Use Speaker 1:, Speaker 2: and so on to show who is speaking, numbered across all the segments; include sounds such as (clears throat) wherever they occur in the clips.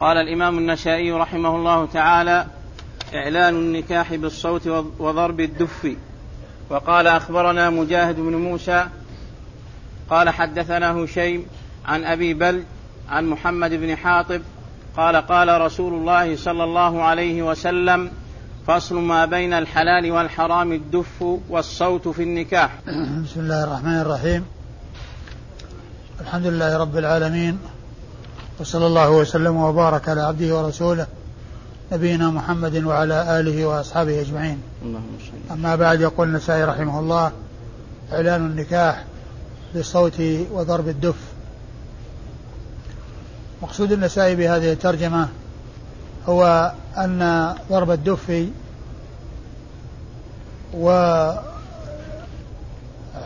Speaker 1: قال الإمام النشائي رحمه الله تعالى إعلان النكاح بالصوت وضرب الدف. وقال أخبرنا مجاهد بن موسى. قال حدثنا هشيم عن أبي بل عن محمد بن حاطب. قال قال رسول الله صلى الله عليه وسلم فصل ما بين الحلال والحرام الدف والصوت في النكاح.
Speaker 2: بسم الله الرحمن الرحيم. الحمد لله رب العالمين. وصلى الله وسلم وبارك على عبده ورسوله نبينا محمد وعلى آله وأصحابه أجمعين. أما بعد يقول النسائي رحمه الله إعلان النكاح بالصوت وضرب الدف. مقصود النسائي بهذه الترجمة هو أن ضرب الدف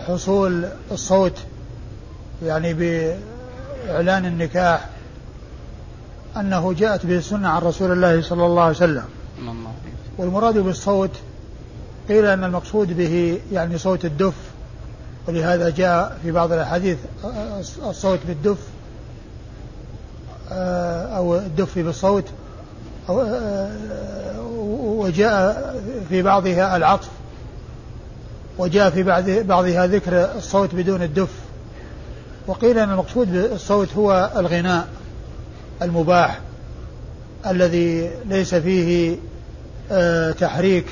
Speaker 2: وحصول الصوت يعني بإعلان النكاح أنه جاءت به السنة عن رسول الله صلى الله عليه وسلم. والمراد بالصوت قيل أن المقصود به يعني صوت الدف ولهذا جاء في بعض الأحاديث الصوت بالدف أو الدف بالصوت أو وجاء في بعضها العطف وجاء في بعض بعضها ذكر الصوت بدون الدف. وقيل أن المقصود بالصوت هو الغناء. المباح الذي ليس فيه آه، تحريك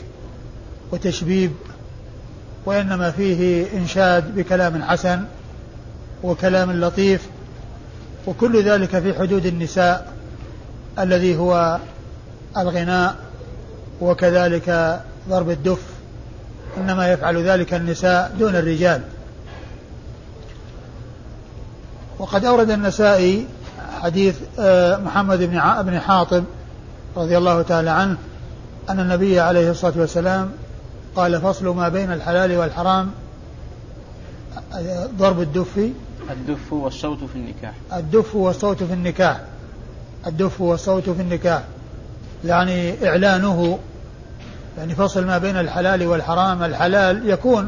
Speaker 2: وتشبيب وإنما فيه إنشاد بكلام حسن وكلام لطيف وكل ذلك في حدود النساء الذي هو الغناء وكذلك ضرب الدف. إنما يفعل ذلك النساء دون الرجال. وقد أورد النسائي حديث آه، محمد بن بن حاطب رضي الله تعالى عنه أن النبي عليه الصلاة والسلام قال فصل ما بين الحلال والحرام ضرب الدف.
Speaker 1: الدف والصوت في النكاح.
Speaker 2: الدف والصوت في النكاح. الدف والصوت في النكاح. يعني إعلانه يعني فصل ما بين الحلال والحرام. الحلال يكون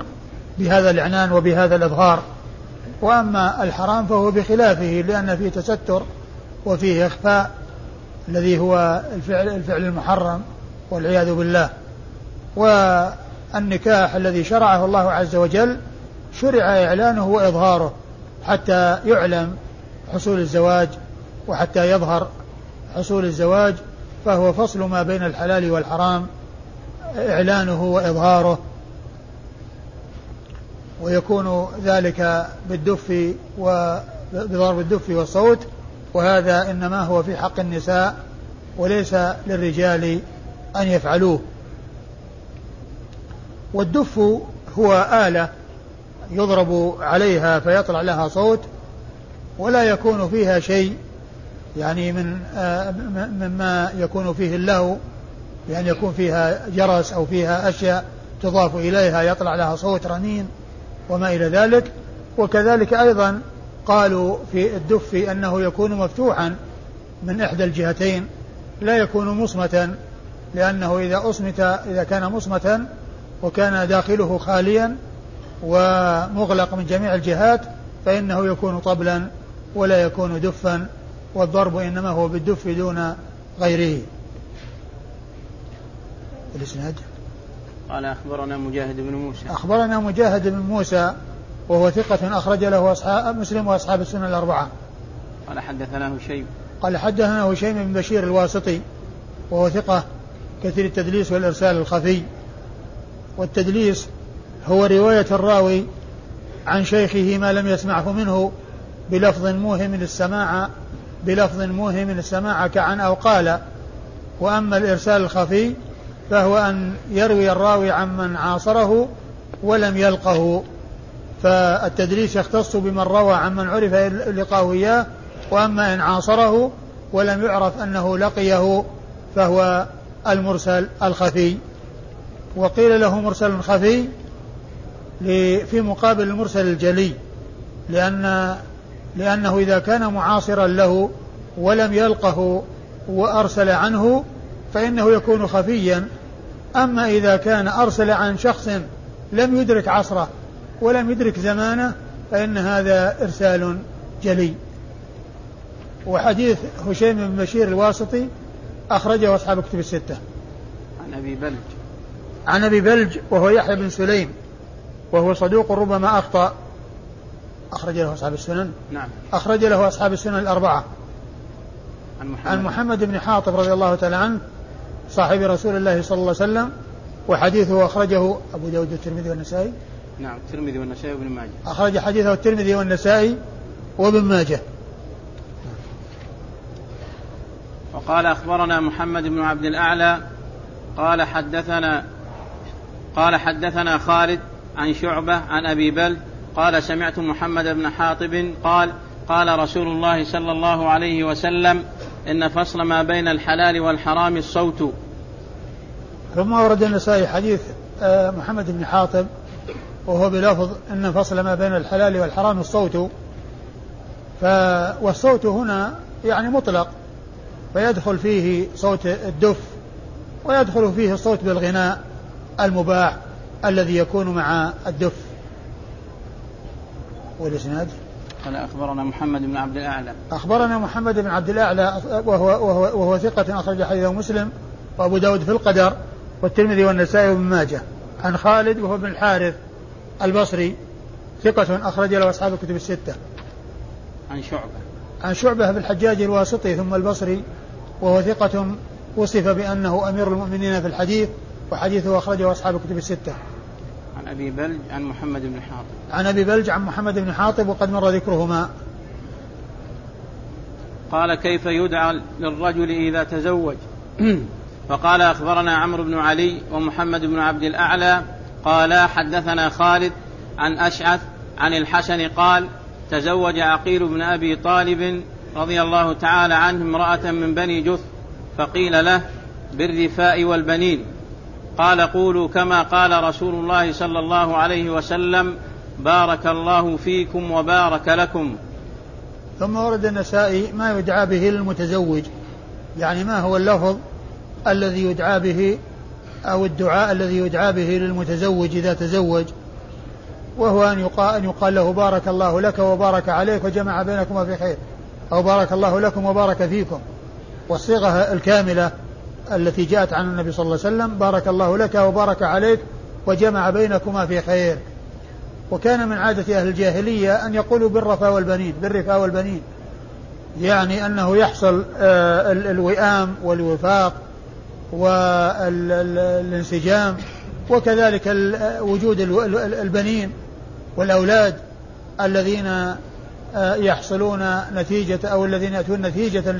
Speaker 2: بهذا الإعلان وبهذا الإظهار. وأما الحرام فهو بخلافه لأن فيه تستر. وفيه إخفاء الذي هو الفعل, الفعل المحرم والعياذ بالله. والنكاح الذي شرعه الله عز وجل شرع إعلانه وإظهاره حتى يعلم حصول الزواج وحتى يظهر حصول الزواج فهو فصل ما بين الحلال والحرام إعلانه وإظهاره. ويكون ذلك بالدف وبضرب الدف والصوت وهذا إنما هو في حق النساء وليس للرجال أن يفعلوه. والدف هو آلة يضرب عليها فيطلع لها صوت ولا يكون فيها شيء يعني من آه مما يكون فيه اللهو يعني يكون فيها جرس أو فيها أشياء تضاف إليها يطلع لها صوت رنين وما إلى ذلك. وكذلك أيضا قالوا في الدف أنه يكون مفتوحا من إحدى الجهتين لا يكون مصمتا لأنه إذا أصمت إذا كان مصمتا وكان داخله خاليا ومغلق من جميع الجهات فإنه يكون طبلا ولا يكون دفا والضرب إنما هو بالدف دون غيره. الإسناد؟
Speaker 1: قال أخبرنا مجاهد بن موسى.
Speaker 2: أخبرنا مجاهد بن موسى وهو ثقة أخرج له أصحاب مسلم وأصحاب السنة الأربعة.
Speaker 1: قال حدثنا هشيم.
Speaker 2: قال حدثنا هشيم بن بشير الواسطي وهو ثقة كثير التدليس والإرسال الخفي. والتدليس هو رواية الراوي عن شيخه ما لم يسمعه منه بلفظ موهم السماع بلفظ موهم السماع كعن أو قال وأما الإرسال الخفي فهو أن يروي الراوي عمن عاصره ولم يلقه فالتدريس يختص بمن روى عمن عرف لقاه إياه وأما إن عاصره ولم يعرف أنه لقيه فهو المرسل الخفي. وقيل له مرسل خفي في مقابل المرسل الجلي لأن لأنه إذا كان معاصرا له ولم يلقه وأرسل عنه فإنه يكون خفيا. أما إذا كان أرسل عن شخص لم يدرك عصره ولم يدرك زمانه فإن هذا إرسال جلي. وحديث هشيم بن بشير الواسطي أخرجه أصحاب كتب الستة.
Speaker 1: عن أبي بلج.
Speaker 2: عن أبي بلج وهو يحيى بن سليم وهو صدوق ربما أخطأ. أخرج له أصحاب السنن.
Speaker 1: نعم.
Speaker 2: أخرج له أصحاب السنن الأربعة.
Speaker 1: عن محمد,
Speaker 2: عن محمد بن حاطب رضي الله تعالى عنه صاحب رسول الله صلى الله عليه وسلم وحديثه أخرجه أبو داود والترمذي والنسائي.
Speaker 1: نعم الترمذي والنسائي وابن ماجه.
Speaker 2: أخرج حديثه الترمذي والنسائي وابن ماجه.
Speaker 1: وقال أخبرنا محمد بن عبد الأعلى قال حدثنا قال حدثنا خالد عن شعبة عن أبي بل قال سمعت محمد بن حاطب قال قال رسول الله صلى الله عليه وسلم إن فصل ما بين الحلال والحرام الصوت.
Speaker 2: ثم ورد النسائي حديث آه، محمد بن حاطب وهو بلفظ أن فصل ما بين الحلال والحرام الصوت. ف والصوت هنا يعني مطلق فيدخل فيه صوت الدف ويدخل فيه الصوت بالغناء المباح الذي يكون مع الدف. والإسناد؟
Speaker 1: قال أخبرنا محمد بن عبد الأعلى.
Speaker 2: أخبرنا محمد بن عبد الأعلى وهو وهو, وهو ثقة أخرج حديثه مسلم وأبو داود في القدر والترمذي والنسائي وابن ماجه. عن خالد وهو بن الحارث. البصري ثقة أخرج له أصحاب الكتب الستة.
Speaker 1: عن شعبة.
Speaker 2: عن شعبة بن الحجاج الواسطي ثم البصري وهو ثقة وصف بأنه أمير المؤمنين في الحديث وحديثه أخرجه أصحاب الكتب الستة.
Speaker 1: عن أبي بلج عن محمد بن حاطب.
Speaker 2: عن أبي بلج عن محمد بن حاطب وقد مر ذكرهما.
Speaker 1: قال كيف يدعى للرجل إذا تزوج (clears throat) فقال أخبرنا عمرو بن علي ومحمد بن عبد الأعلى قال حدثنا خالد عن أشعث عن الحسن قال تزوج عقيل بن أبي طالب رضي الله تعالى عنه امرأة من بني جث فقيل له بالرفاء والبنين. قال قولوا كما قال رسول الله صلى الله عليه وسلم بارك الله فيكم وبارك لكم.
Speaker 2: ثم ورد النسائي ما يدعى به للمتزوج يعني ما هو اللفظ الذي يدعى به أو الدعاء الذي يدعى به للمتزوج إذا تزوج وهو أن يقال, أن يقال له بارك الله لك وبارك عليك وجمع بينكما في خير أو بارك الله لكم وبارك فيكم. والصيغة الكاملة التي جاءت عن النبي صلى الله عليه وسلم بارك الله لك وبارك عليك وجمع بينكما في خير. وكان من عادة أهل الجاهلية أن يقولوا بالرفا والبنين بالرفا والبنين يعني أنه يحصل آه، الوئام والوفاق والانسجام وكذلك وجود البنين والأولاد الذين آه، يحصلون نتيجة أو الذين يأتون نتيجة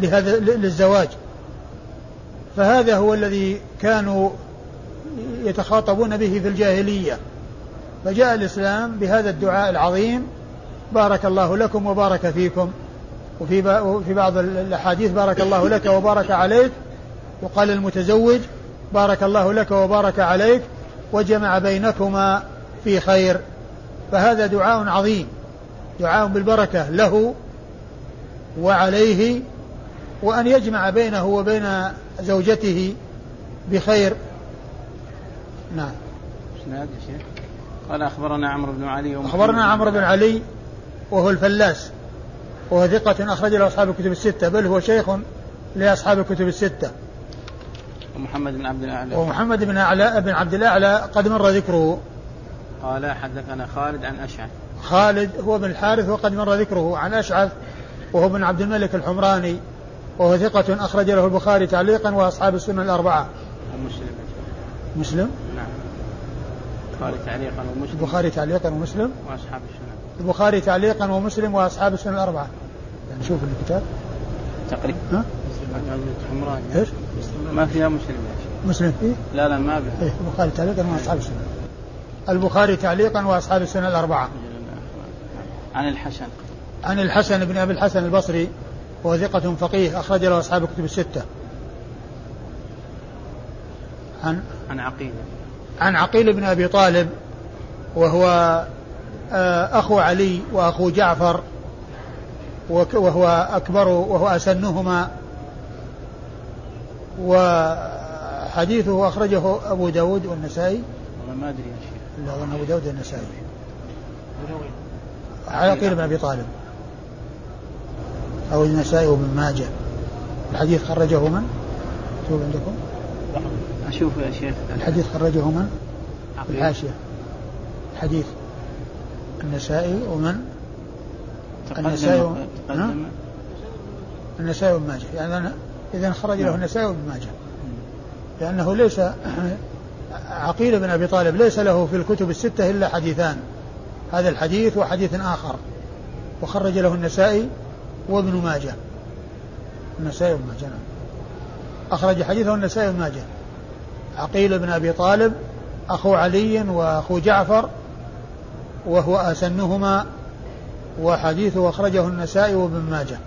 Speaker 2: لهذا للزواج. فهذا هو الذي كانوا يتخاطبون به في الجاهلية. فجاء الإسلام بهذا الدعاء العظيم بارك الله لكم وبارك فيكم. وفي في بعض الأحاديث بارك الله لك وبارك عليك. وقال المتزوج بارك الله لك وبارك عليك وجمع بينكما في خير. فهذا دعاء عظيم دعاء بالبركة له وعليه وأن يجمع بينه وبين زوجته بخير. نعم.
Speaker 1: اسناد يا شيخ قال أخبرنا عمرو بن علي
Speaker 2: أخبرنا عمرو بن علي وهو الفلاس وهو ثقة أخرج له أصحاب الكتب الستة بل هو شيخ لأصحاب الكتب الستة.
Speaker 1: ومحمد بن عبد الأعلى.
Speaker 2: ومحمد بن أعلى بن عبد الأعلى قد مر ذكره.
Speaker 1: قال حدثنا خالد عن أشعث.
Speaker 2: خالد هو بن الحارث وقد مر ذكره. عن أشعث وهو بن عبد الملك الحمراني وهو ثقة أخرج له البخاري تعليقا وأصحاب السنة الأربعة.
Speaker 1: ومسلم
Speaker 2: مسلم؟
Speaker 1: نعم. البخاري تعليقا ومسلم.
Speaker 2: البخاري تعليقا ومسلم؟
Speaker 1: وأصحاب السنة.
Speaker 2: البخاري تعليقا ومسلم وأصحاب السنة الأربعة. يعني شوف الكتاب.
Speaker 1: تقريبا. حمراني
Speaker 2: إيش؟
Speaker 1: ما فيها مسلم
Speaker 2: مسلم؟ فيه؟
Speaker 1: لا لا ما فيها.
Speaker 2: إيه البخاري تعليقا وأصحاب السنة. البخاري تعليقا وأصحاب السنة الأربعة.
Speaker 1: عن الحسن.
Speaker 2: عن الحسن بن أبي الحسن البصري وهو ثقة فقيه أخرج له أصحاب الكتب الستة. عن؟
Speaker 1: عن عقيل.
Speaker 2: عن عقيل بن أبي طالب وهو آه، أخو علي وأخو جعفر وهو أكبر وهو أسنهما وحديثه أخرجه أبو داود والنسائي.
Speaker 1: والله ما أدري يا شيخ.
Speaker 2: لا أظن أبو داود والنسائي. عقيل بن أبي طالب. أو النسائي وابن ماجه. الحديث خرجه من؟ مكتوب عندكم؟
Speaker 1: أشوف يا شيخ.
Speaker 2: الحديث خرجه من؟ الحاشية. الحديث النسائي ومن؟ النسائي و... النسائي وابن ماجه. يعني إذا خرج له نعم. النسائي وابن ماجه. لأنه ليس (clears throat) عقيل بن أبي طالب ليس له في الكتب الستة إلا حديثان هذا الحديث وحديث آخر. وخرج له النسائي وابن ماجه. النسائي وابن ماجه نعم. أخرج حديثه النسائي وابن ماجه. عقيل بن أبي طالب أخو علي وأخو جعفر وهو أسنهما وحديثه أخرجه النسائي وابن ماجه.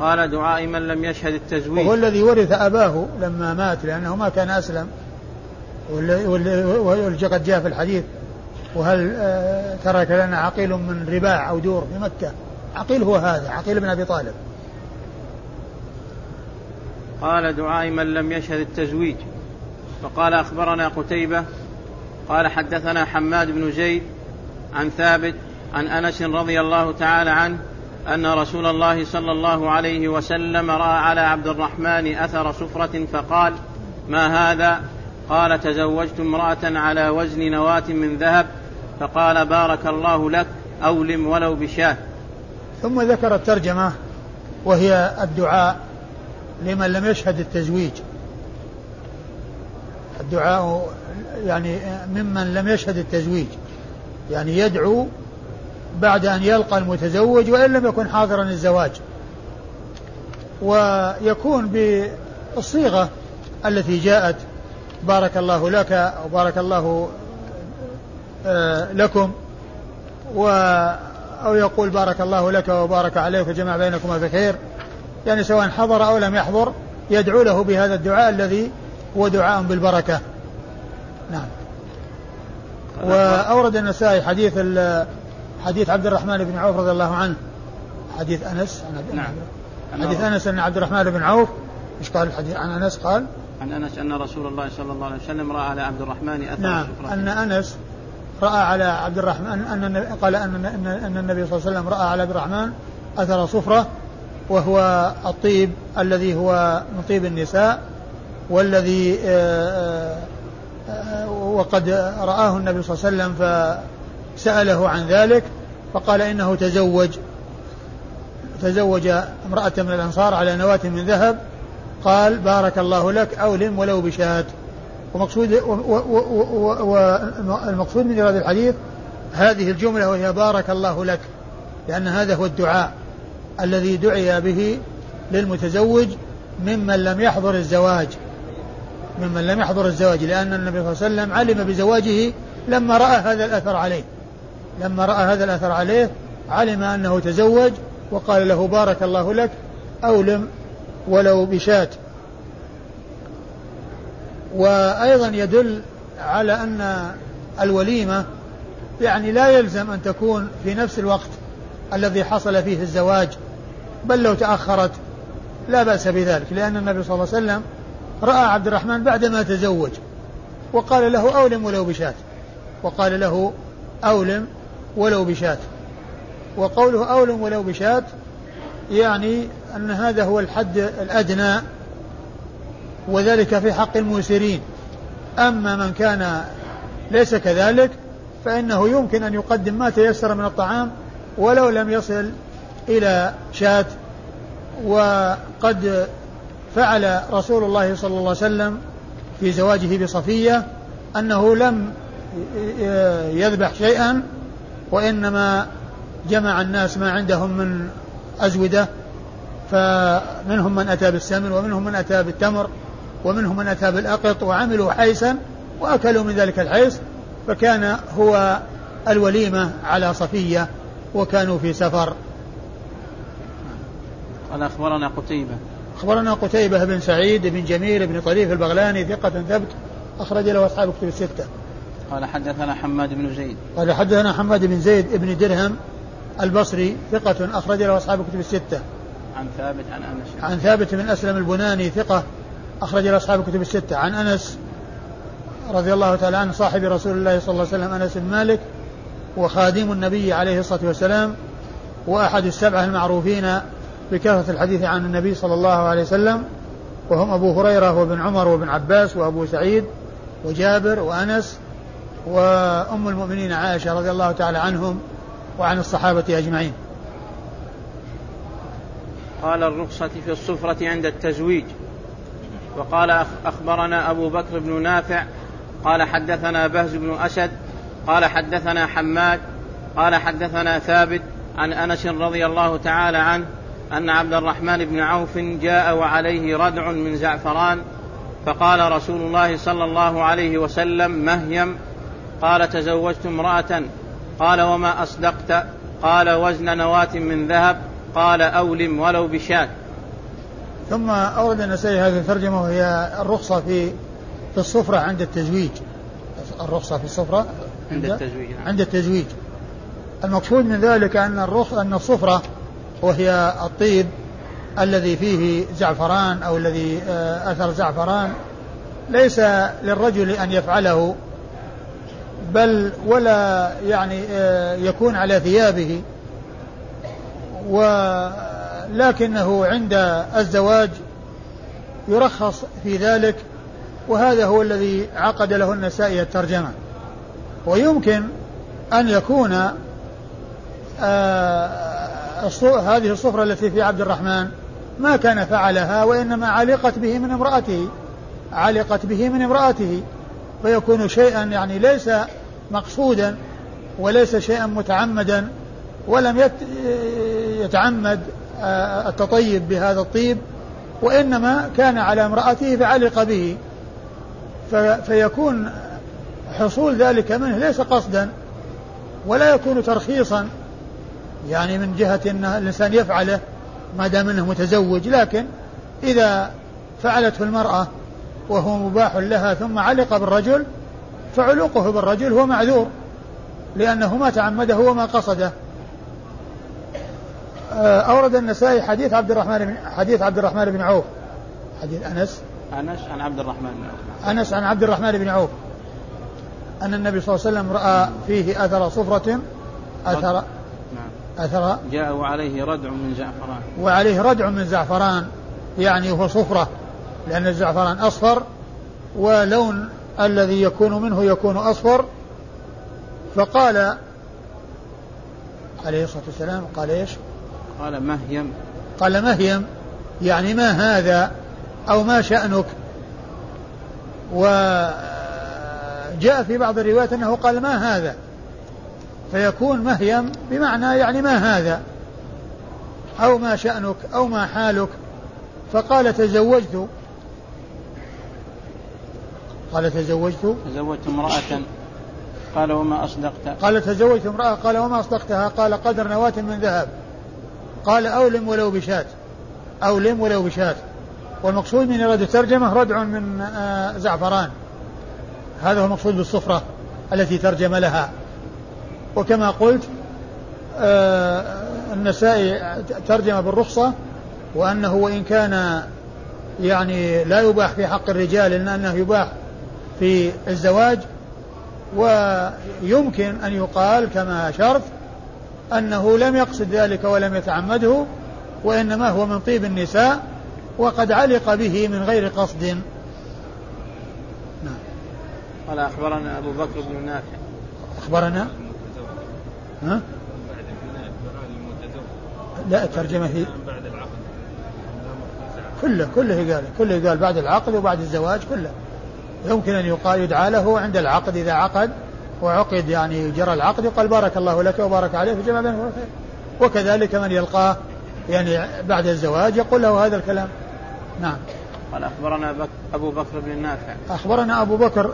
Speaker 1: قال دعاء من لم يشهد التزويج
Speaker 2: وهو الذي ورث أباه لما مات لأنه ما كان أسلم. والذي قد جاء في الحديث وهل آه، ترك لنا عقيل من رباع أو دور في مكة؟ عقيل هو هذا عقيل بن أبي طالب.
Speaker 1: قال دعاء من لم يشهد التزويج وقال أخبرنا قتيبة قال حدثنا حماد بن زيد عن ثابت عن أنس رضي الله تعالى عنه أن رسول الله صلى الله عليه وسلم رأى على عبد الرحمن أثر سفرة فقال ما هذا؟ قال تزوجت امرأة على وزن نواة من ذهب. فقال بارك الله لك أولم ولو بشاه.
Speaker 2: ثم ذكر الترجمة وهي الدعاء لمن لم يشهد التزويج. الدعاء يعني ممن لم يشهد التزويج. يعني يدعو بعد أن يلقى المتزوج وإن لم يكن حاضرا الزواج ويكون بالصيغة التي جاءت بارك الله لك أو بارك الله آه، لكم و أو يقول بارك الله لك وبارك عليك وجمع بينكما بخير يعني سواء حضر أو لم يحضر يدعو له بهذا الدعاء الذي هو دعاء بالبركة. نعم. وأورد النسائي حديث حديث عبد الرحمن بن عوف رضي الله عنه. حديث أنس. نعم. حديث أنس أن عبد الرحمن بن عوف إيش قال الحديث؟ عن أنس قال؟
Speaker 1: عن أنس أن رسول الله صلى الله عليه وسلم رأى على عبد الرحمن أثر
Speaker 2: نعم. أن أنس رأى على عبد الرحمن أن قال أن أن النبي صلى الله عليه وسلم رأى على عبد الرحمن أثر صفرة وهو الطيب الذي هو من طيب النساء والذي آه، آه، وقد رآه النبي صلى الله عليه وسلم فسأله عن ذلك فقال إنه تزوج تزوج امرأة من الأنصار على نواة من ذهب قال بارك الله لك أولم ولو بشاة. ومقصود والمقصود من هذا الحديث هذه الجملة وهي بارك الله لك لأن هذا هو الدعاء الذي دعي به للمتزوج ممن لم يحضر الزواج ممن لم يحضر الزواج لأن النبي صلى الله عليه وسلم علم بزواجه لما رأى هذا الأثر عليه. لما رأى هذا الأثر عليه علم أنه تزوج وقال له بارك الله لك أولم ولو بشاة وأيضا يدل على أن الوليمة يعني لا يلزم أن تكون في نفس الوقت الذي حصل فيه الزواج بل لو تأخرت لا بأس بذلك لأن النبي صلى الله عليه وسلم رأى عبد الرحمن بعدما تزوج وقال له أولم ولو بشاة وقال له أولم ولو بشاة. وقوله أولم ولو بشاة يعني أن هذا هو الحد الأدنى وذلك في حق الموسرين. أما من كان ليس كذلك فإنه يمكن أن يقدم ما تيسر من الطعام ولو لم يصل إلى شاة. وقد فعل رسول الله صلى الله عليه وسلم في زواجه بصفية أنه لم يذبح شيئا وإنما جمع الناس ما عندهم من أزودة فمنهم من أتى بالسمن ومنهم من أتى بالتمر ومنهم من أتى بالأقط وعملوا حيسا وأكلوا من ذلك الحيس فكان هو الوليمة على صفية وكانوا في سفر.
Speaker 1: قال أخبرنا قتيبة.
Speaker 2: أخبرنا قتيبة بن سعيد بن جميل بن طريف البغلاني ثقة ثبت أخرج له أصحاب كتب الستة.
Speaker 1: قال حدثنا حماد بن زيد.
Speaker 2: قال حدثنا حماد بن زيد بن درهم البصري ثقة أخرج له أصحاب كتب الستة.
Speaker 1: عن ثابت عن أنس.
Speaker 2: عن ثابت بن أسلم البناني ثقة أخرج له أصحاب الكتب الستة. عن أنس رضي الله تعالى عنه صاحب رسول الله صلى الله عليه وسلم أنس بن مالك وخادم النبي عليه الصلاة والسلام وأحد السبعة المعروفين بكثرة الحديث عن النبي صلى الله عليه وسلم وهم أبو هريرة وابن عمر وابن عباس وأبو سعيد وجابر وأنس وأم المؤمنين عائشة رضي الله تعالى عنهم وعن الصحابة أجمعين.
Speaker 1: قال الرخصة في الصفرة عند التزويج. وقال أخبرنا أبو بكر بن نافع قال حدثنا بهز بن أسد قال حدثنا حماد قال حدثنا ثابت عن أنس رضي الله تعالى عنه أن عبد الرحمن بن عوف جاء وعليه ردع من زعفران فقال رسول الله صلى الله عليه وسلم مهيم قال تزوجت امرأة قال وما أصدقت قال وزن نواة من ذهب قال أولم ولو بشاة.
Speaker 2: ثم أورد النسائي هذه الترجمة وهي الرخصة في في الصفرة عند التزويج. الرخصة في الصفرة
Speaker 1: عند, عند التزويج
Speaker 2: نعم. عند التزويج. المقصود من ذلك أن الرخ أن الصفرة وهي الطيب الذي فيه زعفران أو الذي آه، أثر زعفران ليس للرجل أن يفعله بل ولا يعني آه، يكون على ثيابه. ولكنه عند الزواج يرخص في ذلك وهذا هو الذي عقد له النسائي الترجمة. ويمكن أن يكون آه هذه الصفرة التي في عبد الرحمن ما كان فعلها وإنما علقت به من امرأته. علقت به من امرأته. فيكون شيئا يعني ليس مقصودا وليس شيئا متعمدا ولم يتعمد آه، التطيب بهذا الطيب وإنما كان على امرأته فعلق به. فيكون حصول ذلك منه ليس قصدا ولا يكون ترخيصا يعني من جهة أن الإنسان يفعله ما دام أنه متزوج. لكن إذا فعلته المرأة وهو مباح لها ثم علق بالرجل فعلوقه بالرجل هو معذور لأنه ما تعمده وما قصده. آه، أورد النسائي حديث عبد الرحمن بن حديث عبد الرحمن بن عوف. حديث أنس.
Speaker 1: أنس عن عبد الرحمن بن عوف.
Speaker 2: أنس عن عبد الرحمن بن عوف. أن النبي صلى الله عليه وسلم رأى فيه أثر صفرة أثر نعم. أثر
Speaker 1: جاء وعليه ردع من زعفران.
Speaker 2: وعليه ردع من زعفران يعني هو صفرة. لأن الزعفران أصفر ولون الذي يكون منه يكون أصفر. فقال عليه الصلاة والسلام قال إيش؟
Speaker 1: قال مهيم
Speaker 2: قال مهيم يعني ما هذا أو ما شأنك؟ وجاء في بعض الروايات أنه قال ما هذا؟ فيكون مهيم بمعنى يعني ما هذا؟ أو ما شأنك أو ما حالك؟ فقال تزوجت. قال تزوجت.
Speaker 1: تزوجت امرأة. قال وما أصدقت.
Speaker 2: قال تزوجت امرأة. قال وما أصدقتها. قال قدر نواة من ذهب. قال أولم ولو بشاة. أولم ولو بشاة. والمقصود من إرادة الترجمة ردع من آه، زعفران. هذا هو المقصود بالصفرة التي ترجم لها. وكما قلت آه، النسائي ترجم بالرخصة وأنه وإن كان يعني لا يباح في حق الرجال إلا أنه يباح في الزواج ويمكن أن يقال كما شرط أنه لم يقصد ذلك ولم يتعمده وإنما هو من طيب النساء وقد علق به من غير قصد.
Speaker 1: نعم. قال أخبرنا أبو بكر بن نافع.
Speaker 2: أخبرنا؟ ها؟ لا الترجمة هي بعد العقد كله كله قال كله قال بعد العقد وبعد الزواج كله. يمكن أن يقال يدعى له عند العقد إذا عقد وعقد يعني جرى العقد يقال بارك الله لك وبارك عليه في جمع بينه الخير وكذلك من يلقاه يعني بعد الزواج يقول له هذا الكلام. نعم.
Speaker 1: قال أخبرنا بك أبو بكر بن نافع.
Speaker 2: أخبرنا أبو بكر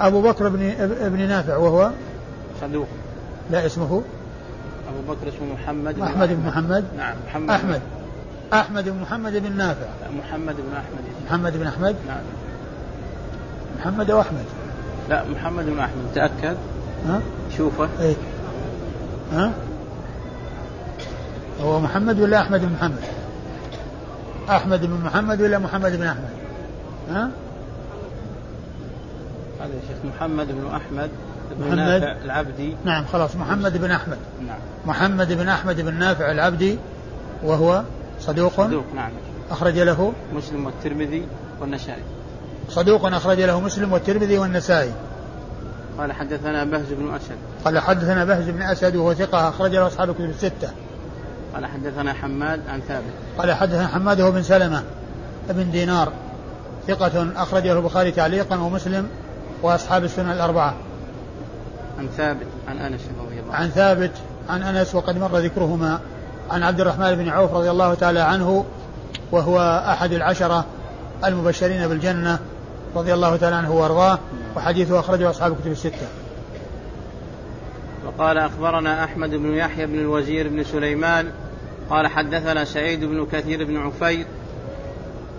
Speaker 2: أبو بكر بن ابن نافع وهو
Speaker 1: صدوق
Speaker 2: لا اسمه.
Speaker 1: أبو بكر اسمه محمد
Speaker 2: بن أحمد بن محمد.
Speaker 1: نعم محمد.
Speaker 2: أحمد. أحمد بن محمد بن نافع.
Speaker 1: محمد بن أحمد.
Speaker 2: محمد بن أحمد.
Speaker 1: نعم.
Speaker 2: محمد أو أحمد؟
Speaker 1: لا محمد بن أحمد. تأكد.
Speaker 2: ها؟
Speaker 1: شوفه.
Speaker 2: إيه. ها؟ هو محمد ولا أحمد بن محمد؟ أحمد بن محمد ولا محمد بن أحمد؟ ها؟
Speaker 1: هذا يا شيخ محمد بن أحمد
Speaker 2: محمد.
Speaker 1: العبدي.
Speaker 2: نعم خلاص. محمد بن أحمد.
Speaker 1: نعم.
Speaker 2: محمد بن أحمد بن نافع العبدي وهو صدوق.
Speaker 1: صدوق نعم.
Speaker 2: أخرج له
Speaker 1: مسلم والترمذي والنسائي.
Speaker 2: صدوق أخرج له مسلم والترمذي والنسائي.
Speaker 1: قال حدثنا بهز بن أسد.
Speaker 2: قال حدثنا بهز بن أسد وهو ثقة أخرج له أصحاب الكتب الستة.
Speaker 1: قال حدثنا حماد عن ثابت.
Speaker 2: قال حدثنا حماد هو بن سلمة بن دينار ثقة أخرجه البخاري تعليقا ومسلم وأصحاب السنن الأربعة.
Speaker 1: عن ثابت عن أنس رضي الله عنه.
Speaker 2: عن ثابت عن أنس وقد مر ذكرهما عن عبد الرحمن بن عوف رضي الله تعالى عنه وهو أحد العشرة المبشرين بالجنة رضي الله تعالى عنه وأرضاه وحديثه أخرجه أصحاب الكتب الستة.
Speaker 1: وقال أخبرنا أحمد بن يحيى بن الوزير بن سليمان قال حدثنا سعيد بن كثير بن عفير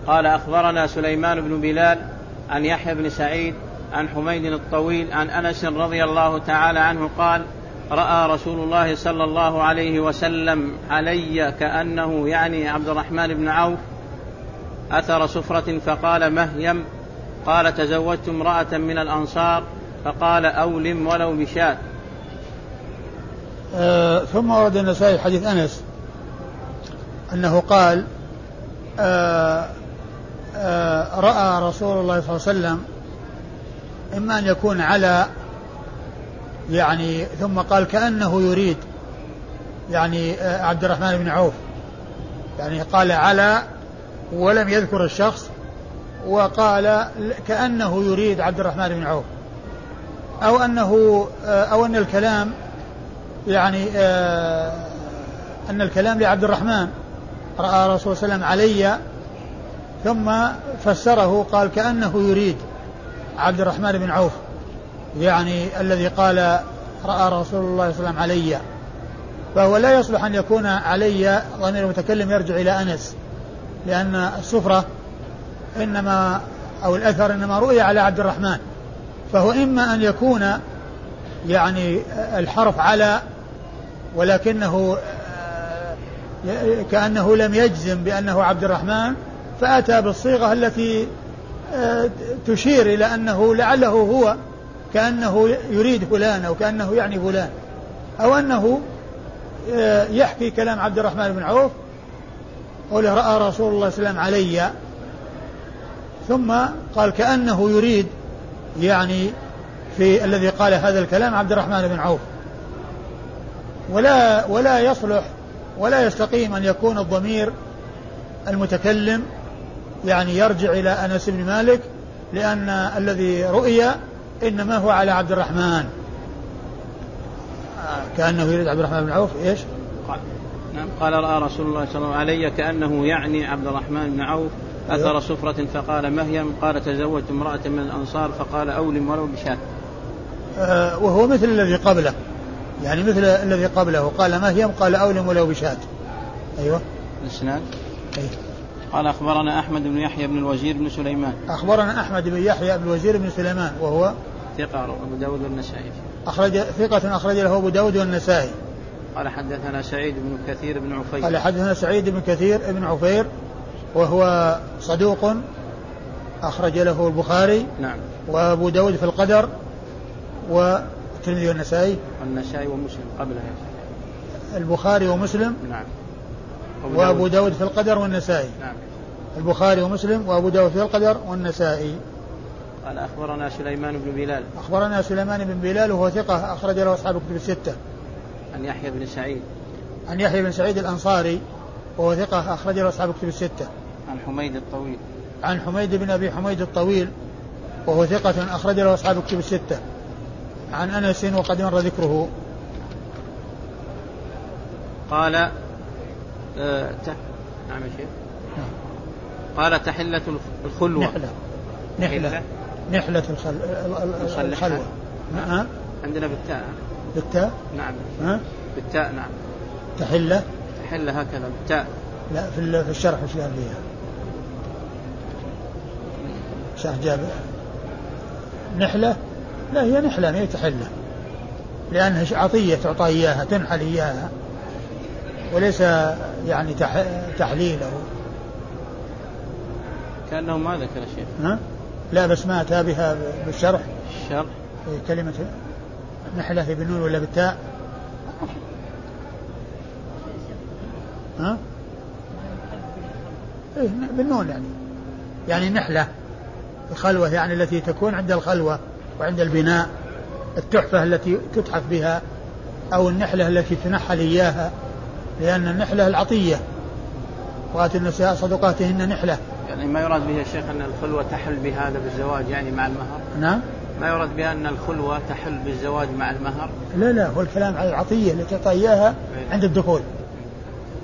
Speaker 1: قال أخبرنا سليمان بن بلال عن يحيى بن سعيد عن حميد الطويل عن أنس رضي الله تعالى عنه قال رأى رسول الله صلى الله عليه وسلم علي كأنه يعني عبد الرحمن بن عوف أثر سفرة فقال مهيم قال تزوجت امرأة من الأنصار فقال أولم ولو بشاة.
Speaker 2: آه ثم ورد النسائي حديث أنس أنه قال آه آه رأى رسول الله صلى الله عليه وسلم إما أن يكون على يعني ثم قال كأنه يريد يعني آه عبد الرحمن بن عوف يعني قال على ولم يذكر الشخص وقال كأنه يريد عبد الرحمن بن عوف. أو أنه أو أن الكلام يعني آه، أن الكلام لعبد الرحمن. رأى رسول صلى الله عليه وسلم علي ثم فسره قال كأنه يريد عبد الرحمن بن عوف. يعني الذي قال رأى رسول الله صلى الله عليه وسلم علي. فهو لا يصلح أن يكون علي ضمير المتكلم يرجع إلى أنس لأن السفرة إنما أو الأثر إنما رؤي على عبد الرحمن. فهو إما أن يكون يعني الحرف على ولكنه آه، كأنه لم يجزم بأنه عبد الرحمن فأتى بالصيغة التي آه، تشير إلى أنه لعله هو كأنه يريد فلان أو كأنه يعني فلان أو أنه آه، يحكي كلام عبد الرحمن بن عوف قوله رأى رسول الله صلى الله عليه وسلم علي ثم قال كأنه يريد يعني في الذي قال هذا الكلام عبد الرحمن بن عوف. ولا ولا يصلح ولا يستقيم أن يكون الضمير المتكلم يعني يرجع إلى أنس بن مالك لأن الذي رؤي إنما هو على عبد الرحمن. كأنه يريد عبد الرحمن بن عوف إيش؟
Speaker 1: قال نعم قال رأى رسول الله صلى الله عليه وسلم كأنه يعني عبد الرحمن بن عوف. أثر أيوه. سفرة فقال مهيم قال تزوجت امرأة من الأنصار فقال أولم ولو بشاة.
Speaker 2: آه وهو مثل الذي قبله. يعني مثل الذي قبله. قال مهيم قال أولم ولو بشاة. أيوه.
Speaker 1: الإسناد؟ أيوه. قال أخبرنا أحمد بن يحيى بن الوزير بن سليمان.
Speaker 2: أخبرنا أحمد بن يحيى بن الوزير بن سليمان وهو
Speaker 1: ثقة أبو داود والنسائي.
Speaker 2: أخرج ثقة أخرج له أبو داود والنسائي.
Speaker 1: قال حدثنا سعيد بن كثير بن عفير.
Speaker 2: قال حدثنا سعيد بن كثير بن عفير وهو صدوق أخرج له البخاري
Speaker 1: نعم.
Speaker 2: وأبو داود في القدر والترمذي والنسائي.
Speaker 1: والنسائي ومسلم قبله
Speaker 2: البخاري ومسلم
Speaker 1: نعم.
Speaker 2: وأبو داود في القدر والنسائي.
Speaker 1: نعم.
Speaker 2: البخاري ومسلم وأبو داود في القدر والنسائي.
Speaker 1: قال أخبرنا سليمان بن بلال.
Speaker 2: أخبرنا سليمان بن بلال وهو ثقة أخرج له أصحاب الكتب الستة.
Speaker 1: عن يحيى بن سعيد.
Speaker 2: عن يحيى بن سعيد الأنصاري وهو ثقة أخرج له أصحاب الكتب الستة.
Speaker 1: عن حميد الطويل.
Speaker 2: عن حميد بن أبي حميد الطويل وهو ثقة أخرج له أصحاب الكتب الستة. عن أنس وقد مر ذكره.
Speaker 1: قال آه نعم يا شيخ. قال تحلة الخلوة.
Speaker 2: نحلة. نحلة. نحلة الخل... الخلوة.
Speaker 1: نعم. عندنا بالتاء.
Speaker 2: بالتاء؟
Speaker 1: نعم. ها؟ بالتاء نعم.
Speaker 2: تحلة؟
Speaker 1: تحلة هكذا بالتاء.
Speaker 2: لا في في الشرح وش قال فيها؟ شرح جاب نحلة؟ لا هي نحلة ما هي تحلة. لأنها عطية تعطى إياها تنحل إياها. وليس يعني تحليل أو
Speaker 1: كأنه ما ذكر شيء.
Speaker 2: ها؟ لا بس ما أتى بها بالشرح.
Speaker 1: الشرح؟
Speaker 2: كلمة نحلة بالنون ولا بالتاء؟ ها؟ إيه بالنون يعني. يعني نحلة. الخلوة يعني التي تكون عند الخلوة وعند البناء التحفة التي تتحف بها أو النحلة التي تنحل إياها لأن النحلة العطية. وآت النساء صدقاتهن نحلة.
Speaker 1: يعني ما يراد به يا شيخ أن الخلوة تحل بهذا بالزواج يعني مع المهر؟
Speaker 2: نعم.
Speaker 1: ما يراد بها أن الخلوة تحل بالزواج مع المهر؟
Speaker 2: لا لا هو الكلام على العطية التي تعطى إياها عند الدخول.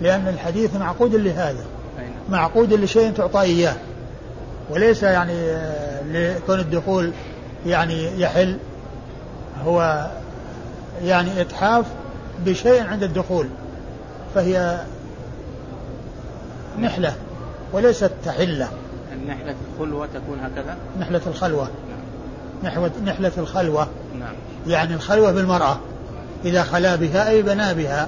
Speaker 2: لأن الحديث معقود لهذا. معقود لشيء تعطى إياه. وليس يعني آه، لكون الدخول يعني يحل هو يعني إتحاف بشيء عند الدخول فهي نحلة وليست تحلة.
Speaker 1: نحلة الخلوة تكون هكذا؟
Speaker 2: نحلة الخلوة. نحوة نحلة الخلوة.
Speaker 1: نعم.
Speaker 2: يعني الخلوة بالمرأة. إذا خلا بها أي بنى بها.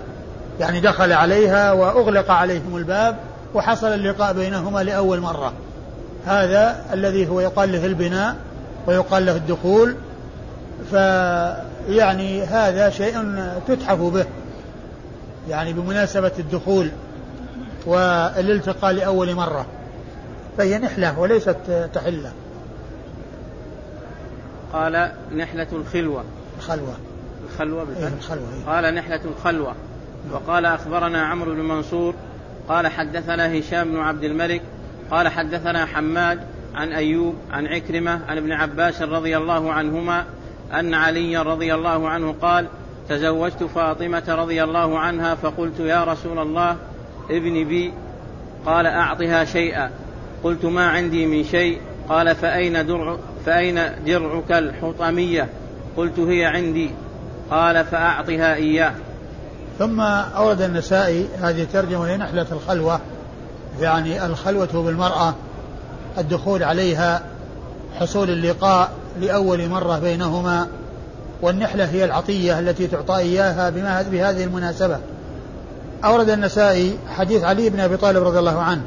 Speaker 2: يعني دخل عليها وأغلق عليهم الباب وحصل اللقاء بينهما لأول مرة. هذا الذي هو يقال له البناء ويقال له الدخول فيعني هذا شيء تتحف به. يعني بمناسبة الدخول والالتقاء لأول مرة فهي نحلة وليست تحلة.
Speaker 1: قال نحلة الخلوة.
Speaker 2: الخلوة.
Speaker 1: الخلوة
Speaker 2: إيه الخلوة إيه.
Speaker 1: قال نحلة الخلوة. وقال أخبرنا عمرو بن منصور قال حدثنا هشام بن عبد الملك قال حدثنا حماد عن أيوب عن عكرمة عن ابن عباس رضي الله عنهما أن علي رضي الله عنه قال تزوجت فاطمة رضي الله عنها فقلت يا رسول الله ابني بي. قال أعطها شيئا. قلت ما عندي من شيء. قال فأين درع فأين درعك الحطمية؟ قلت هي عندي. قال فأعطها إياه.
Speaker 2: ثم أورد النسائي هذه ترجمة لنحلة الخلوة. يعني الخلوة بالمرأة الدخول عليها حصول اللقاء لأول مرة بينهما والنحلة هي العطية التي تعطى إياها بهذه المناسبة. أورد النسائي حديث علي بن أبي طالب رضي الله عنه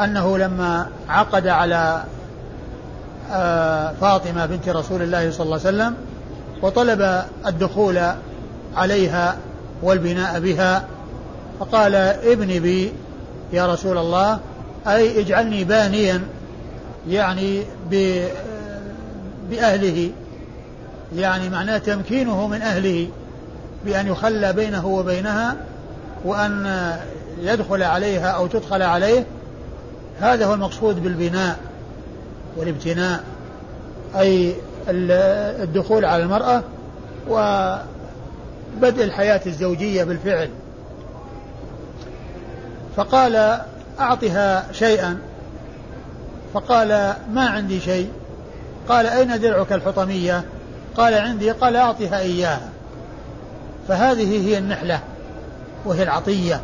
Speaker 2: أنه لما عقد على آه، فاطمة بنت رسول الله صلى الله عليه وسلم وطلب الدخول عليها والبناء بها فقال ابن بي يا رسول الله أي اجعلني بانيا يعني بأهله. يعني معناه تمكينه من أهله بأن يخلى بينه وبينها وأن يدخل عليها أو تدخل عليه. هذا هو المقصود بالبناء والابتناء أي الدخول على المرأة وبدء الحياة الزوجية بالفعل. فقال أعطها شيئا. فقال ما عندي شيء. قال أين درعك الحطمية؟ قال عندي. قال أعطها إياها. فهذه هي النحلة وهي العطية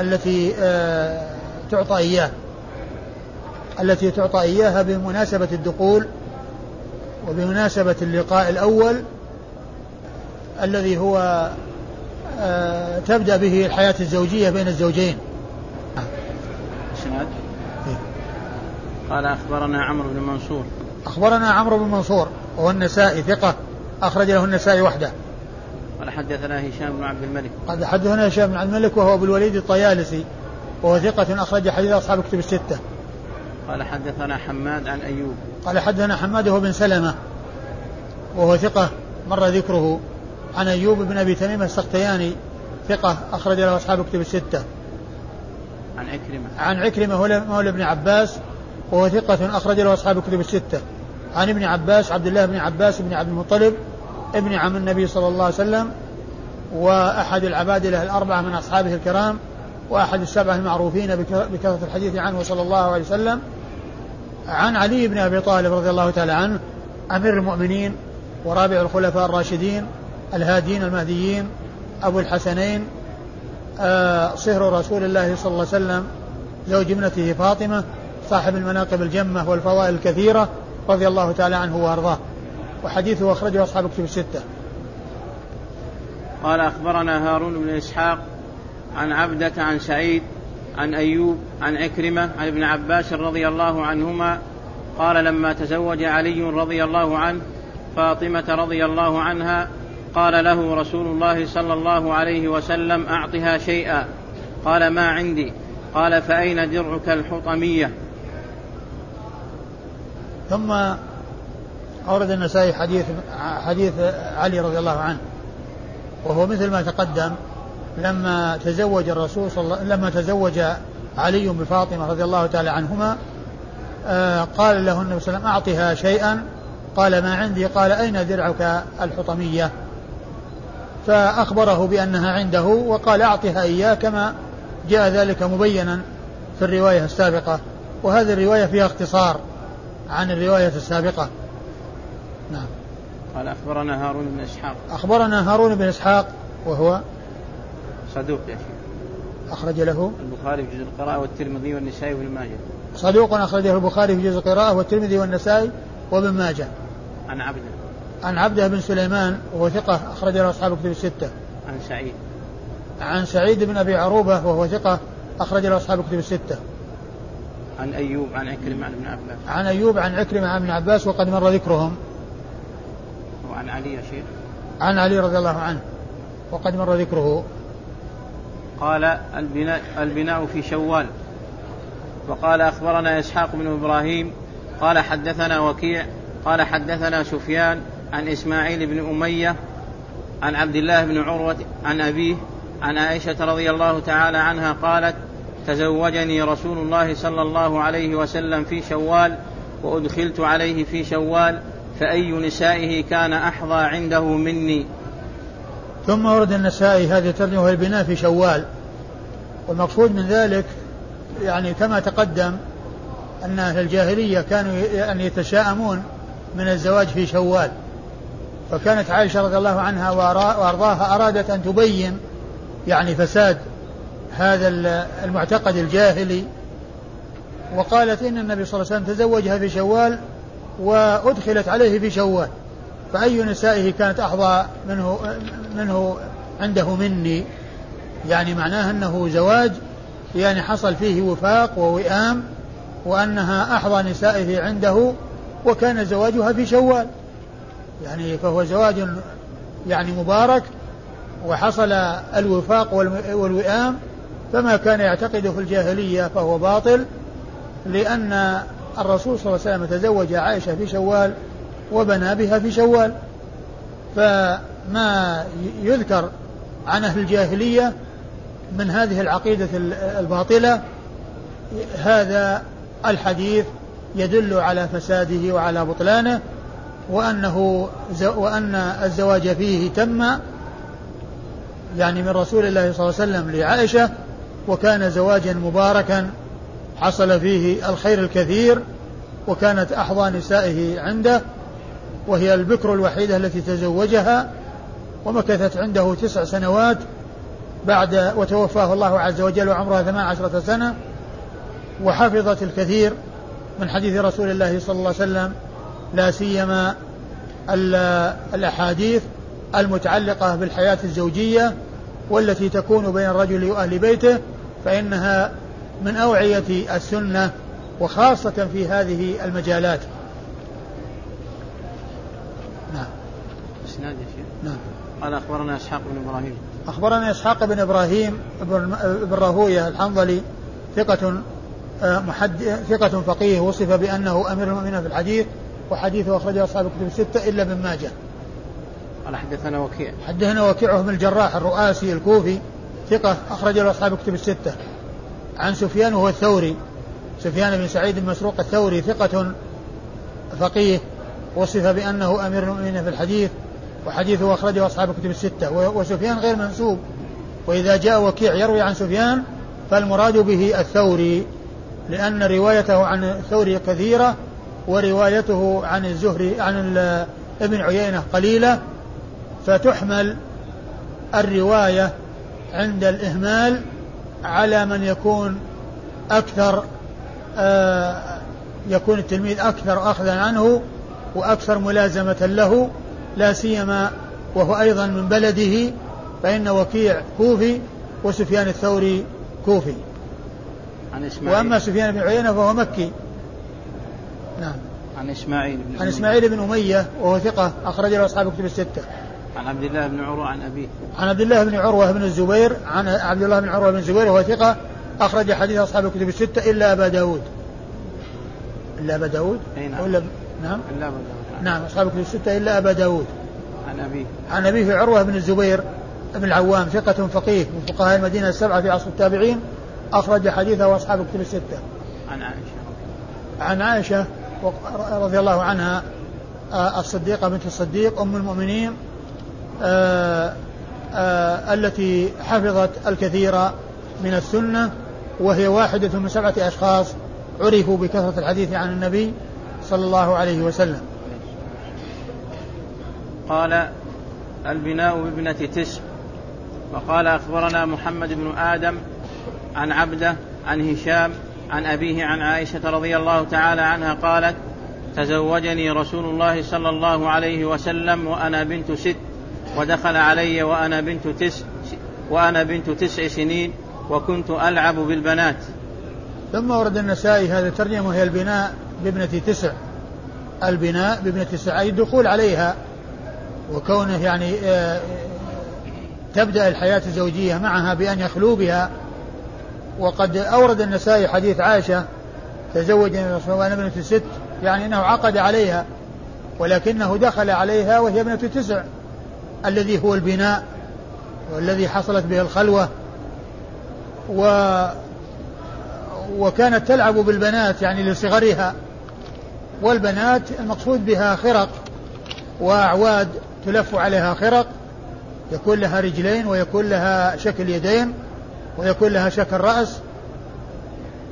Speaker 2: التي آه، تعطى إياه التي تعطى إياها بمناسبة الدخول وبمناسبة اللقاء الأول الذي هو آه، تبدأ به الحياة الزوجية بين الزوجين.
Speaker 1: إيه. قال أخبرنا عمرو بن منصور
Speaker 2: أخبرنا عمرو بن منصور وهو النسائي ثقة أخرج له النسائي وحده
Speaker 1: قال حدثنا هشام بن عبد الملك
Speaker 2: قال حدثنا هشام بن عبد الملك وهو أبو الوليد الطيالسي وهو ثقة أخرج حديث أصحاب كتب الستة.
Speaker 1: قال حدثنا حماد عن أيوب.
Speaker 2: قال حدثنا حماد وهو بن سلمة وهو ثقة مر ذكره عن أيوب بن أبي تميم السختياني ثقة أخرج له أصحاب كتب الستة.
Speaker 1: عن عكرمة.
Speaker 2: عن عكرمة مولى ابن عباس وهو ثقة أخرج له أصحاب كتب الستة. عن ابن عباس عبد الله بن عباس بن عبد المطلب ابن عم النبي صلى الله عليه وسلم وأحد العبادلة الأربعة من أصحابه الكرام وأحد السبعة المعروفين بكثرة الحديث عنه صلى الله عليه وسلم عن علي بن أبي طالب رضي الله تعالى عنه أمير المؤمنين ورابع الخلفاء الراشدين الهاديين المهديين أبو الحسنين صهر رسول الله صلى الله عليه وسلم زوج ابنته فاطمة صاحب المناقب الجمة والفضائل الكثيرة رضي الله تعالى عنه وأرضاه. وحديثه أخرجه أصحاب كتب الستة.
Speaker 1: قال أخبرنا هارون بن إسحاق عن عبدة عن سعيد عن أيوب عن عكرمة عن ابن عباس رضي الله عنهما قال لما تزوج علي رضي الله عنه فاطمة رضي الله عنها فقال له رسول الله صلى الله عليه وسلم أعطها شيئا. قال ما عندي. قال فأين درعك الحطمية؟
Speaker 2: ثم أورد النسائي حديث حديث علي رضي الله عنه وهو مثل ما تقدم لما تزوج الرسول صلى الله لما تزوج علي بفاطمة رضي الله تعالى عنهما آه قال له النبي صلى الله عليه وسلم أعطها شيئا. قال ما عندي. قال أين درعك الحطمية؟ فأخبره بأنها عنده وقال أعطها إياه كما جاء ذلك مبينا في الرواية السابقة. وهذه الرواية فيها اختصار عن الرواية السابقة.
Speaker 1: نعم. قال أخبرنا هارون بن إسحاق.
Speaker 2: أخبرنا هارون بن إسحاق وهو
Speaker 1: صدوق يا شيخ.
Speaker 2: أخرج له
Speaker 1: البخاري في جزء القراءة والترمذي والنسائي وابن ماجه.
Speaker 2: صدوق أخرجه البخاري في جزء القراءة والترمذي والنسائي وابن ماجه.
Speaker 1: عن عبده.
Speaker 2: عن عبده بن سليمان وهو ثقة أخرج له أصحاب كتب الستة.
Speaker 1: عن سعيد.
Speaker 2: عن سعيد بن أبي عروبة وهو ثقة أخرج له أصحاب كتب الستة.
Speaker 1: عن أيوب عن عكرمة عن ابن عباس.
Speaker 2: عن أيوب عن عكرمة عن ابن عباس وقد مر ذكرهم.
Speaker 1: وعن علي يا شيخ.
Speaker 2: عن علي رضي الله عنه وقد مر ذكره.
Speaker 1: قال البناء, البناء في شوال. وقال أخبرنا إسحاق بن إبراهيم قال حدثنا وكيع قال حدثنا سفيان عن إسماعيل بن أمية عن عبد الله بن عروة عن أبيه عن عائشة رضي الله تعالى عنها قالت تزوجني رسول الله صلى الله عليه وسلم في شوال وأدخلت عليه في شوال فأي نسائه كان أحظى عنده مني.
Speaker 2: ثم ورد النسائي هذه الترجمة البناء في شوال. والمقصود من ذلك يعني كما تقدم أن أهل الجاهلية كانوا يعني يتشاءمون من الزواج في شوال. فكانت عائشة رضي الله عنها وأرضاها أرادت أن تبين يعني فساد هذا المعتقد الجاهلي وقالت إن النبي صلى الله عليه وسلم تزوجها في شوال وأدخلت عليه في شوال فأي نسائه كانت أحظى منه منه عنده مني؟ يعني معناه أنه زواج يعني حصل فيه وفاق ووئام وأنها أحظى نسائه عنده وكان زواجها في شوال. يعني فهو زواج يعني مبارك وحصل الوفاق والوئام فما كان يعتقده في الجاهلية فهو باطل لأن الرسول صلى الله عليه وسلم تزوج عائشة في شوال وبنى بها في شوال. فما يذكر عن أهل الجاهلية من هذه العقيدة الباطلة هذا الحديث يدل على فساده وعلى بطلانه. وأنه وأن الزواج فيه تم يعني من رسول الله صلى الله عليه وسلم لعائشة وكان زواجا مباركا حصل فيه الخير الكثير وكانت أحظى نسائه عنده وهي البكر الوحيدة التي تزوجها ومكثت عنده تسع سنوات بعد وتوفاه الله عز وجل وعمرها ثمان عشرة سنة وحفظت الكثير من حديث رسول الله صلى الله عليه وسلم لا سيما الأحاديث المتعلقة بالحياة الزوجية والتي تكون بين الرجل وأهل بيته فإنها من أوعية السنة وخاصة في هذه المجالات.
Speaker 1: نعم. إسناد يا شيخ؟
Speaker 2: نعم.
Speaker 1: قال أخبرنا إسحاق بن إبراهيم.
Speaker 2: أخبرنا إسحاق بن إبراهيم بن راهوية الحنظلي ثقة آه، محد ثقة فقيه وصف بأنه أمير المؤمنين في الحديث وحديثه أخرجه أصحاب الكتب الستة إلا ابن ماجه.
Speaker 1: قال حدثنا وكيع.
Speaker 2: حدثنا وكيع بن الجراح الرؤاسي الكوفي ثقة أخرج له أصحاب الكتب الستة. عن سفيان وهو الثوري. سفيان بن سعيد بن مسروق الثوري ثقة فقيه. وصف بأنه أمير المؤمنين في الحديث. وحديثه أخرجه أصحاب الكتب الستة. وسفيان غير منسوب. وإذا جاء وكيع يروي عن سفيان فالمراد به الثوري. لأن روايته عن الثوري كثيرة. وروايته عن الزهري عن ابن عيينة قليلة فتحمل الرواية عند الإهمال على من يكون أكثر آه يكون التلميذ أكثر أخذا عنه وأكثر ملازمة له لا سيما وهو أيضا من بلده فإن وكيع كوفي وسفيان الثوري كوفي.
Speaker 1: عن إسماعيل.
Speaker 2: وأما سفيان بن عيينة فهو مكي.
Speaker 1: نعم. عن إسماعيل بن
Speaker 2: عن إسماعيل بن أمية وهو ثقة أخرج له أصحاب كتب الستة.
Speaker 1: عن عبد الله بن عروة عن أبيه.
Speaker 2: عن عبد الله بن عروة بن الزبير عن عبد الله بن عروة بن الزبير وهو ثقة أخرج حديث أصحاب الكتب الستة إلا أبا داود. إلا أبا داود؟
Speaker 1: نعم.
Speaker 2: ولا نعم؟
Speaker 1: إلا أبا داود.
Speaker 2: نعم أصحاب الكتب الستة إلا أبا داود.
Speaker 1: عن أبيه.
Speaker 2: عن أبيه عروة بن الزبير بن العوام ثقة فقيه من فقهاء المدينة السبعة في عصر التابعين أخرج حديثه أصحاب الكتب الستة.
Speaker 1: عن عائشة.
Speaker 2: عن عائشة رضي الله عنها آه، الصديقة بنت الصديق أم المؤمنين آه، آه، التي حفظت الكثير من السنة وهي واحدة من سبعة أشخاص عرفوا بكثرة الحديث عن النبي صلى الله عليه وسلم.
Speaker 1: قال البناء بابنة تسع. وقال أخبرنا محمد بن آدم عن عبده عن هشام عن أبيه عن عائشة رضي الله تعالى عنها قالت تزوجني رسول الله صلى الله عليه وسلم وأنا بنت ست ودخل علي وأنا بنت تسع وأنا بنت تسع سنين وكنت ألعب بالبنات.
Speaker 2: ثم ورد النسائي هذا الترجمة وهي البناء بابنة تسع. البناء بابنة تسع أي الدخول عليها وكونه يعني آه، تبدأ الحياة الزوجية معها بأن يخلو بها وقد أورد النسائي حديث عائشة تزوج الرسول وأنا ابنة ست يعني أنه عقد عليها ولكنه دخل عليها وهي ابنة تسع الذي هو البناء والذي حصلت به الخلوة و وكانت تلعب بالبنات يعني لصغرها والبنات المقصود بها خرق وأعواد تلف عليها خرق يكون لها رجلين ويكون لها شكل يدين ويكون لها شكل رأس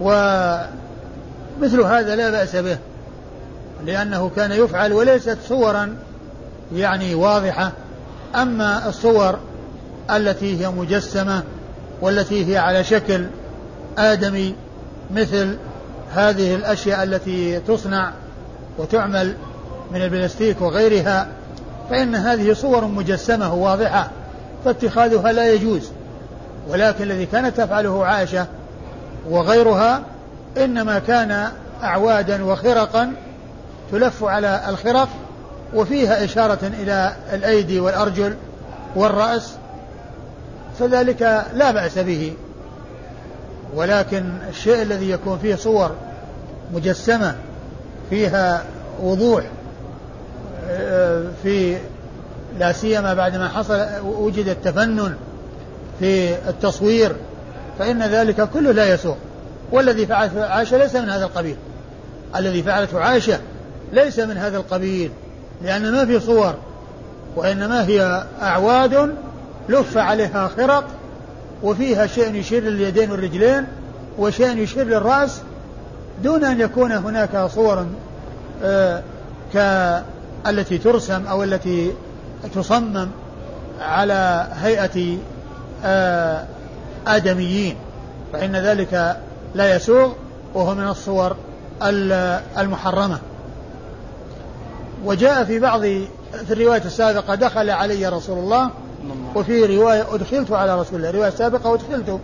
Speaker 2: ومثل هذا لا بأس به لأنه كان يفعل وليست صورا يعني واضحة أما الصور التي هي مجسمة والتي هي على شكل آدمي مثل هذه الأشياء التي تصنع وتعمل من البلاستيك وغيرها فإن هذه صور مجسمة واضحة فاتخاذها لا يجوز. ولكن الذي كانت تفعله عائشة وغيرها إنما كان أعوادا وخرقا تلف على الخرق وفيها إشارة إلى الأيدي والأرجل والرأس فذلك لا بأس به. ولكن الشيء الذي يكون فيه صور مجسمة فيها وضوح في لا سيما بعدما حصل وجد التفنن في التصوير فإن ذلك كله لا يسوق والذي فعلته عائشة ليس من هذا القبيل. الذي فعلته عائشة ليس من هذا القبيل لأن ما في صور وإنما هي أعواد لف عليها خرق وفيها شيء يشير لليدين والرجلين وشيء يشير للرأس دون أن يكون هناك صور آه كالتي ترسم أو التي تصمم على هيئة آدميين فإن ذلك لا يسوغ وهو من الصور المحرمة. وجاء في بعض في الرواية السابقة دخل علي رسول الله وفي رواية أدخلت على رسول الله الرواية السابقة أدخلت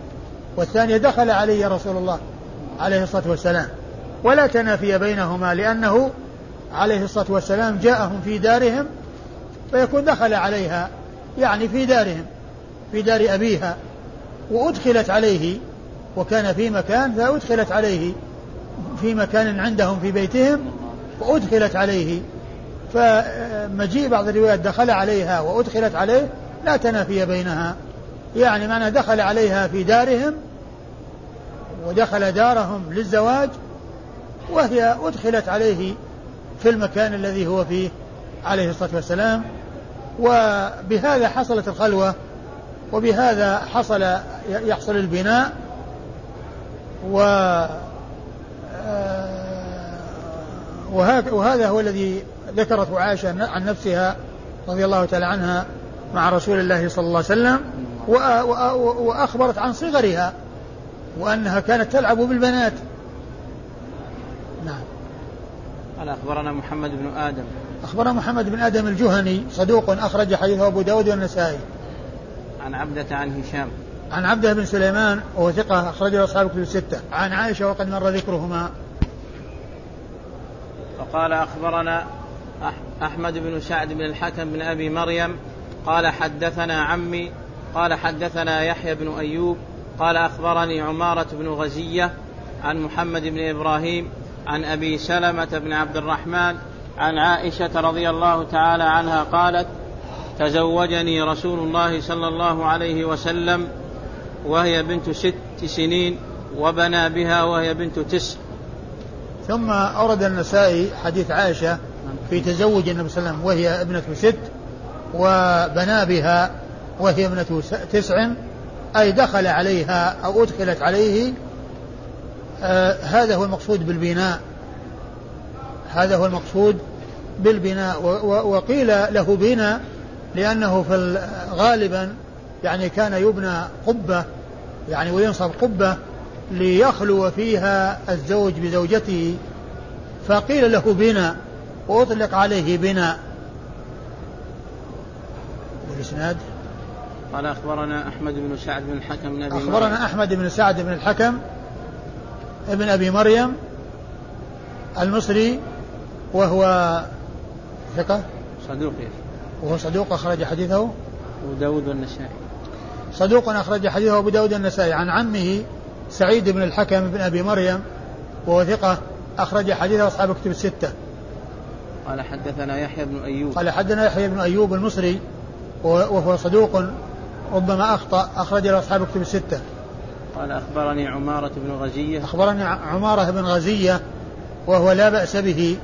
Speaker 2: والثانية دخل علي رسول الله عليه الصلاة والسلام. ولا تنافي بينهما لأنه عليه الصلاة والسلام جاءهم في دارهم فيكون دخل عليها يعني في دارهم. في دار أبيها وأدخلت عليه وكان في مكان فأدخلت عليه في مكان عندهم في بيتهم وأدخلت عليه. فمجيء بعض الروايات دخل عليها وأدخلت عليه لا تنافي بينها. يعني معنى دخل عليها في دارهم ودخل دارهم للزواج وهي أدخلت عليه في المكان الذي هو فيه عليه الصلاة والسلام. وبهذا حصلت الخلوة. وبهذا حصل يحصل البناء و آه، وهذا هو الذي ذكرته عائشة عن نفسها رضي الله تعالى عنها مع رسول الله صلى الله عليه وسلم وأخبرت عن صغرها وأنها كانت تلعب بالبنات.
Speaker 1: نعم. قال أخبرنا محمد بن آدم.
Speaker 2: أخبرنا محمد بن آدم الجهني صدوق أخرج حديثه أبو داود والنسائي.
Speaker 1: عن عبدة عن هشام.
Speaker 2: عن عبده بن سليمان وهو ثقة أخرجه أصحاب كتب الستة. عن عائشة وقد مر ذكرهما.
Speaker 1: وقال أخبرنا أحمد بن سعد بن الحكم بن أبي مريم قال حدثنا عمي قال حدثنا يحيى بن أيوب قال أخبرني عمارة بن غزية عن محمد بن إبراهيم عن أبي سلمة بن عبد الرحمن عن عائشة رضي الله تعالى عنها قالت تزوجني رسول الله صلى الله عليه وسلم وهي بنت ست سنين وبنى بها وهي بنت تسع.
Speaker 2: ثم أورد النسائي حديث عائشة في تزوج النبي صلى الله عليه وسلم وهي ابنة ست وبنى بها وهي ابنة تسع. أي دخل عليها أو أدخلت عليه آه هذا هو المقصود بالبناء. هذا هو المقصود بالبناء وقيل له بناء لأنه في غالبا يعني كان يبنى قبة يعني وينصب قبة ليخلو فيها الزوج بزوجته. فقيل له بناء وأطلق عليه بناء والإسناد؟
Speaker 1: قال أخبرنا أحمد بن سعد بن الحكم بن أبي
Speaker 2: أخبرنا مريم. أحمد بن سعد بن الحكم ابن أبي مريم المصري وهو ثقة؟
Speaker 1: صدوق
Speaker 2: وهو صدوق أخرج حديثه
Speaker 1: أبو داود والنسائي.
Speaker 2: صدوق أخرج حديثه أبو داود النسائي عن عمه سعيد بن الحكم بن أبي مريم وهو ثقة أخرج حديثه أصحاب كتب الستة.
Speaker 1: قال حدثنا يحيى بن أيوب.
Speaker 2: قال حدثنا يحيى بن أيوب المصري وهو صدوق ربما أخطأ أخرج له أصحاب كتب الستة.
Speaker 1: قال أخبرني عمارة بن غزية.
Speaker 2: أخبرني عمارة بن غزية وهو لا بأس به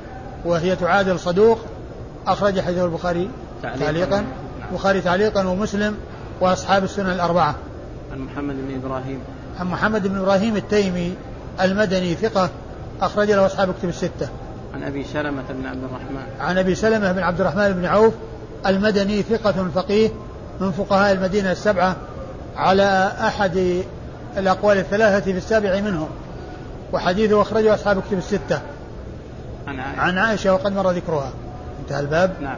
Speaker 2: وهي تعادل صدوق أخرج حديث البخاري. تعليقا, تعليقا؟ نعم. البخاري تعليقا ومسلم وأصحاب السنن الأربعة.
Speaker 1: عن محمد بن إبراهيم.
Speaker 2: عن محمد بن إبراهيم التيمي المدني ثقة أخرج له أصحاب كتب الستة.
Speaker 1: عن أبي سلمة بن عبد الرحمن.
Speaker 2: عن أبي سلمة بن عبد الرحمن بن عوف المدني ثقة فقيه من فقهاء المدينة السبعة على أحد الأقوال الثلاثة في السابع منهم وحديثه أخرجه أصحاب كتب الستة. عن عائشة, عن عائشة وقد مر ذكرها. انتهى الباب.
Speaker 1: نعم.